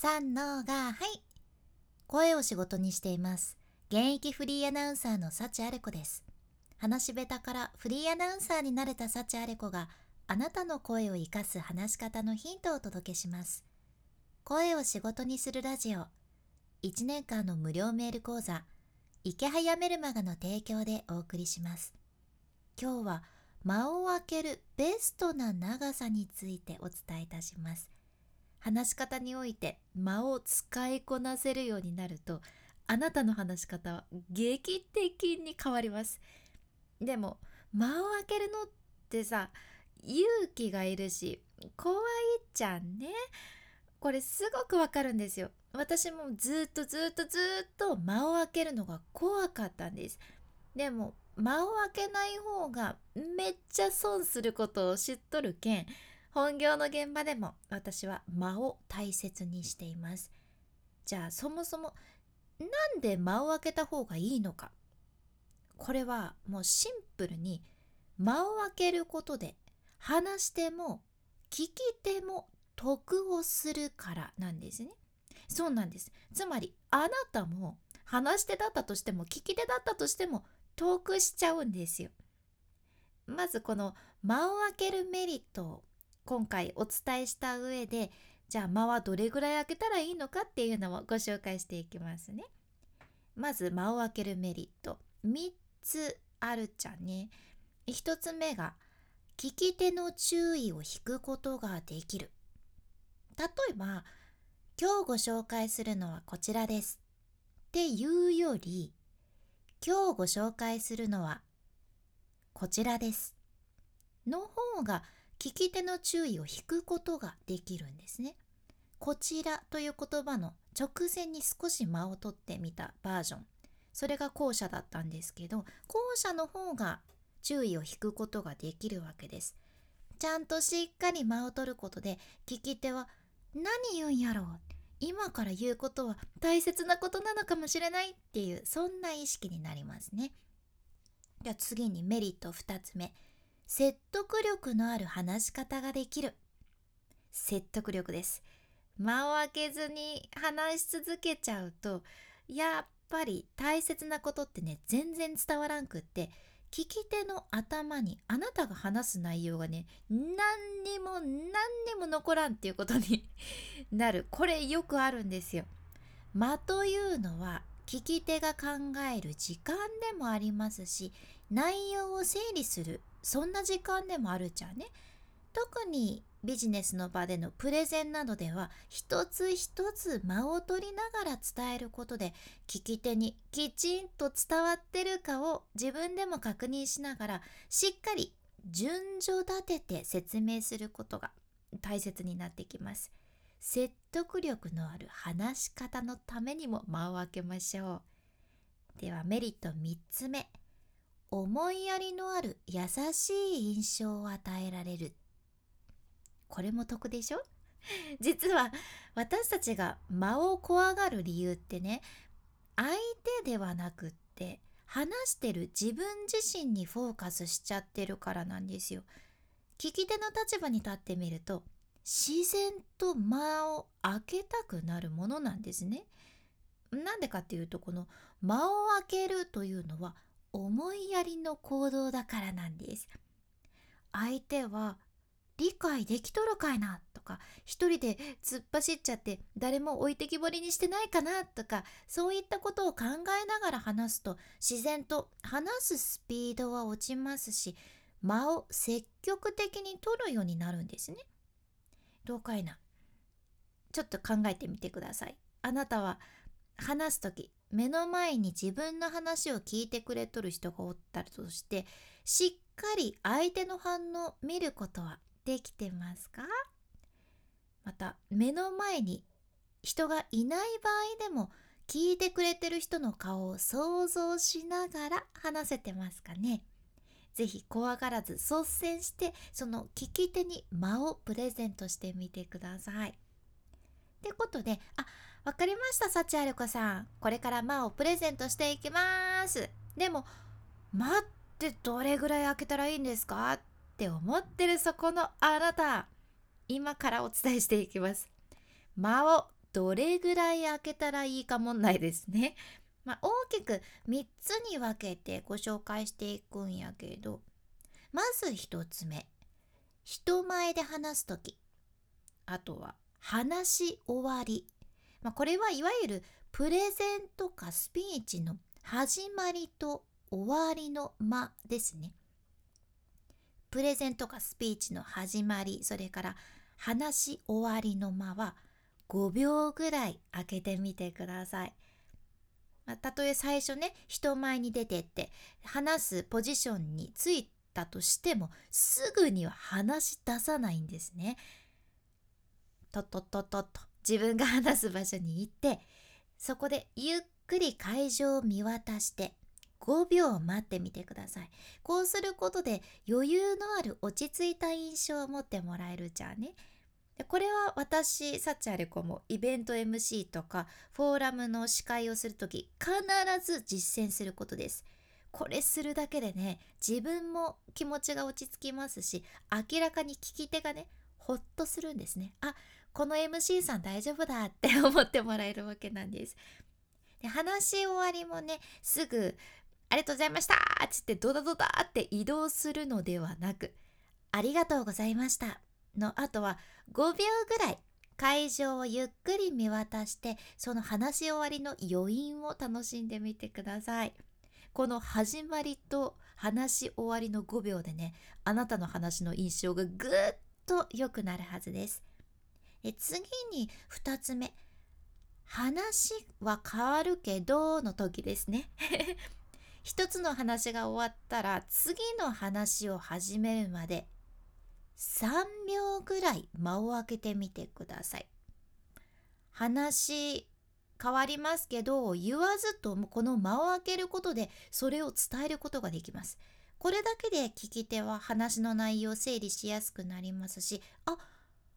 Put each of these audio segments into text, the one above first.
三のがはい。声を仕事にしています。現役フリーアナウンサーの幸あれ子です。話し下手からフリーアナウンサーになれた幸あれ子があなたの声を生かす話し方のヒントをお届けします。声を仕事にするラジオ。1年間の無料メール講座。池早メルマガの提供でお送りします。今日は間を空けるベストな長さについてお伝えいたします。話し方において間を使いこなせるようになるとあなたの話し方は劇的に変わります。でも間を空けるのってさ勇気がいるし怖いじゃんね。これすごくわかるんですよ。私もずっとずっとずっと間を空けるのが怖かったんです。でも間を空けない方がめっちゃ損することを知っとるけん本業の現場でも私は間を大切にしています。じゃあそもそもなんで間を空けた方がいいのか？これはもうシンプルに間を空けることで話しても聞き手も得をするからなんですね。そうなんです。つまりあなたも話し手だったとしても聞き手だったとしても得しちゃうんですよ。まずこの間を空けるメリットを今回お伝えした上でじゃあ間はどれぐらい空けたらいいのかっていうのをご紹介していきますね。まず間を空けるメリット。3つあるじゃね。1つ目が聞き手の注意を引くことができる。例えば今日ご紹介するのはこちらです。っていうより今日ご紹介するのはこちらです。の方が聞き手の注意を引くことができるんですね。こちらという言葉の直前に少し間を取ってみたバージョン。それが後者だったんですけど、後者の方が注意を引くことができるわけです。ちゃんとしっかり間を取ることで、聞き手は何言うんやろう今から言うことは大切なことなのかもしれないっていうそんな意識になりますね。じゃあ次にメリット2つ目。説得力のある話し方ができる。説得力です。間を空けずに話し続けちゃうとやっぱり大切なことってね全然伝わらんくって聞き手の頭にあなたが話す内容がね何にも何にも残らんっていうことに なる。これよくあるんですよ。間というのは聞き手が考える時間でもありますし内容を整理するそんな時間でもあるじゃんね。特にビジネスの場でのプレゼンなどでは一つ一つ間を取りながら伝えることで聞き手にきちんと伝わってるかを自分でも確認しながらしっかり順序立てて説明することが大切になってきます。説得力のある話し方のためにも間を空けましょう。ではメリット3つ目。思いやりのある優しい印象を与えられるこれも得でしょ？実は私たちが間を怖がる理由ってね相手ではなくって話してる自分自身にフォーカスしちゃってるからなんですよ。聞き手の立場に立ってみると自然と間を開けたくなるものなんですね。なんでかっていうとこの間を開けるというのは思いやりの行動だからなんです相手は理解できとるかいなとか一人で突っ走っちゃって誰も置いてきぼりにしてないかなとかそういったことを考えながら話すと自然と話すスピードは落ちますし間を積極的に取るようになるんですね。どうかいなちょっと考えてみてください。あなたは話す時目の前に自分の話を聞いてくれとる人がおったとしてしっかり相手の反応を見ることはできてますか？また目の前に人がいない場合でも聞いてくれてる人の顔を想像しながら話せてますかね？ぜひ怖がらず率先してその聞き手に間をプレゼントしてみてください。ってことであわかりました、幸ある子さん。これから間をプレゼントしていきます。でも、間ってどれぐらい開けたらいいんですかって思ってるそこのあなた。今からお伝えしていきます。間をどれぐらい開けたらいいか問題ですね。まあ、大きく3つに分けてご紹介していくんやけどまず1つ目人前で話す時あとは話し終わり、まあ、これはいわゆるプレゼンとかスピーチの始まりと終わりの間ですね。プレゼンとかスピーチの始まりそれから話し終わりの間は5秒ぐらい開けてみてください。まあ、たとえ最初ね人前に出てって話すポジションについたとしてもすぐには話し出さないんですね。とっとっとっとっと自分が話す場所に行ってそこでゆっくり会場を見渡して5秒待ってみてください。こうすることで余裕のある落ち着いた印象を持ってもらえるじゃんね。これは私サッチアレコもイベント MC とかフォーラムの司会をする時必ず実践することです。これするだけでね自分も気持ちが落ち着きますし明らかに聞き手がねほっとするんですね。あこの MC さん大丈夫だって 思ってもらえるわけなんです。で話し終わりもねすぐ「ありがとうございました!」っつってドダドダって移動するのではなく「ありがとうございました」の後は5秒ぐらい会場をゆっくり見渡してその話し終わりの余韻を楽しんでみてくださいこの始まりと話し終わりの5秒でねあなたの話の印象がぐっと良くなるはずですえ次に2つ目話は変わるけどの時ですね 一つの話が終わったら次の話を始めるまで3秒ぐらい間を空けてみてください。話変わりますけど言わずともこの間を空けることでそれを伝えることができます。これだけで聞き手は話の内容を整理しやすくなりますしあ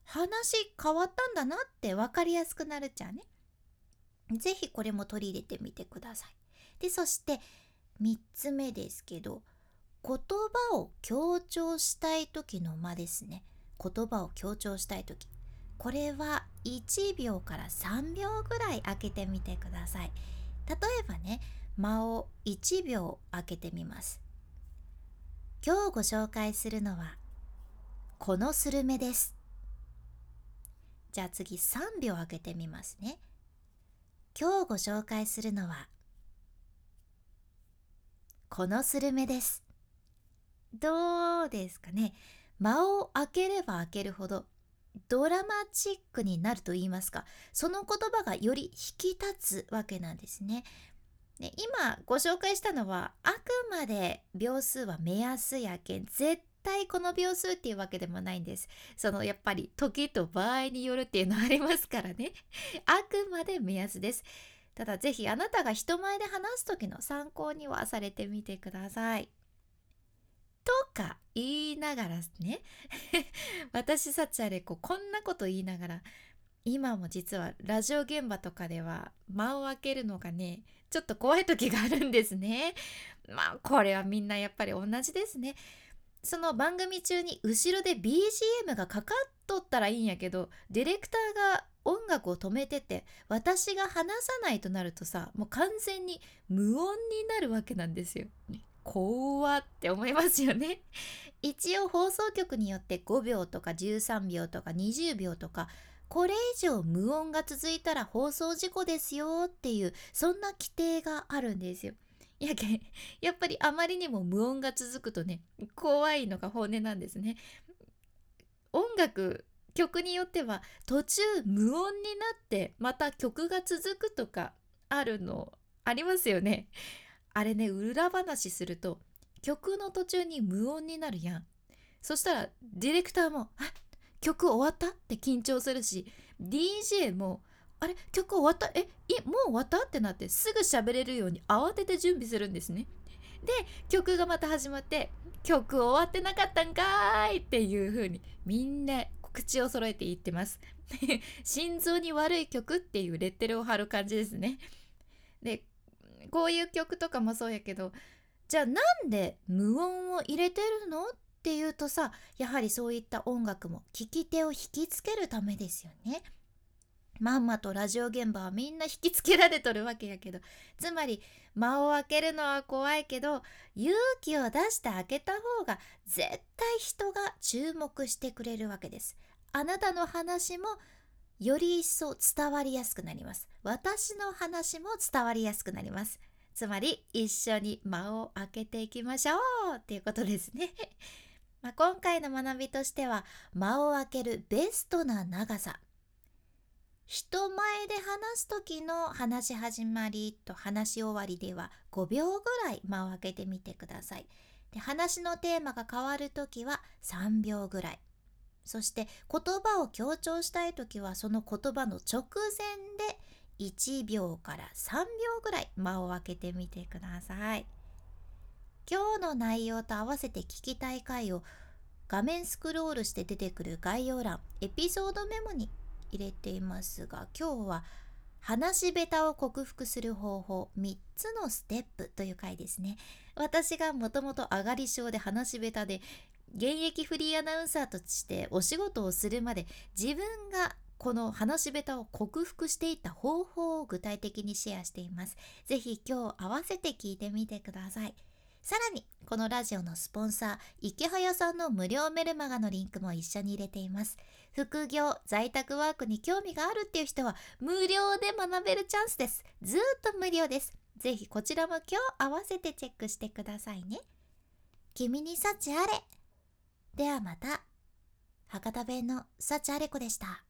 話変わったんだなって分かりやすくなるじゃんね。是非これも取り入れてみてください。でそして3つ目ですけど言葉を強調したい時の間ですね。言葉を強調したい時。これは1秒から3秒ぐらい開けてみてください。例えばね間を1秒開けてみます。今日ご紹介するのはこのスルメです。じゃあ次3秒開けてみますね。今日ご紹介するのはこのスルメです。どうですかね。間を開ければ開けるほどドラマチックになると言いますかその言葉がより引き立つわけなんですね。で今ご紹介したのはあくまで秒数は目安やけん絶対この秒数っていうわけでもないんです。そのやっぱり時と場合によるっていうのありますからね。あくまで目安です。ただ是非あなたが人前で話す時の参考にはされてみてください。とか言いながらね 私サチャレコこんなこと言いながら今も実はラジオ現場とかでは間を空けるのがねちょっと怖い時があるんですねまあこれはみんなやっぱり同じですねその番組中に後ろで BGM がかかっとったらいいんやけどディレクターが音楽を止めてて私が話さないとなるとさもう完全に無音になるわけなんですよ。怖って思いますよね一応放送局によって5秒とか13秒とか20秒とかこれ以上無音が続いたら放送事故ですよっていうそんな規定があるんですよ。やけ やっぱりあまりにも無音が続くとね怖いのが本音なんですね。音楽曲によっては途中無音になってまた曲が続くとかあるのありますよね。あれね裏話すると曲の途中に無音になるやんそしたらディレクターも「あ曲終わった?」って緊張するし DJ も「あれ曲終わった？えいもう終わった?」ってなってすぐ喋れるように慌てて準備するんですね。で曲がまた始まって「曲終わってなかったんかーい!」っていう風にみんな口を揃えて言ってます。心臓に悪い曲っていうレッテルを貼る感じですね。でこういう曲とかもそうやけどじゃあなんで無音を入れてるの？っていうとさやはりそういった音楽も聴き手を引きつけるためですよね。まんまとラジオ現場はみんな引きつけられとるわけやけど。つまり間を開けるのは怖いけど勇気を出して開けた方が絶対人が注目してくれるわけです。あなたの話もより一層伝わりやすくなります。私の話も伝わりやすくなります。つまり一緒に間を開けていきましょうっていうことですね。まあ今回の学びとしては間を開けるベストな長さ。人前で話す時の話し始まりと話し終わりでは5秒ぐらい間を空けてみてください。で話のテーマが変わる時は3秒ぐらい。そして言葉を強調したい時はその言葉の直前で1秒から3秒ぐらい間を空けてみてください。今日の内容と合わせて聞きたい回を画面スクロールして出てくる概要欄エピソードメモに入れていますが今日は話し下手を克服する方法3つのステップという回ですね私がもともと上がり症で話し下手で現役フリーアナウンサーとしてお仕事をするまで自分がこの話し下手を克服していった方法を具体的にシェアしています。ぜひ今日合わせて聞いてみてください。さらにこのラジオのスポンサー池早さんの無料メルマガのリンクも一緒に入れています。副業在宅ワークに興味があるっていう人は無料で学べるチャンスです。ずっと無料です。ぜひこちらも今日合わせてチェックしてくださいね。君に幸あれ。ではまた。博多弁の幸あれ子でした。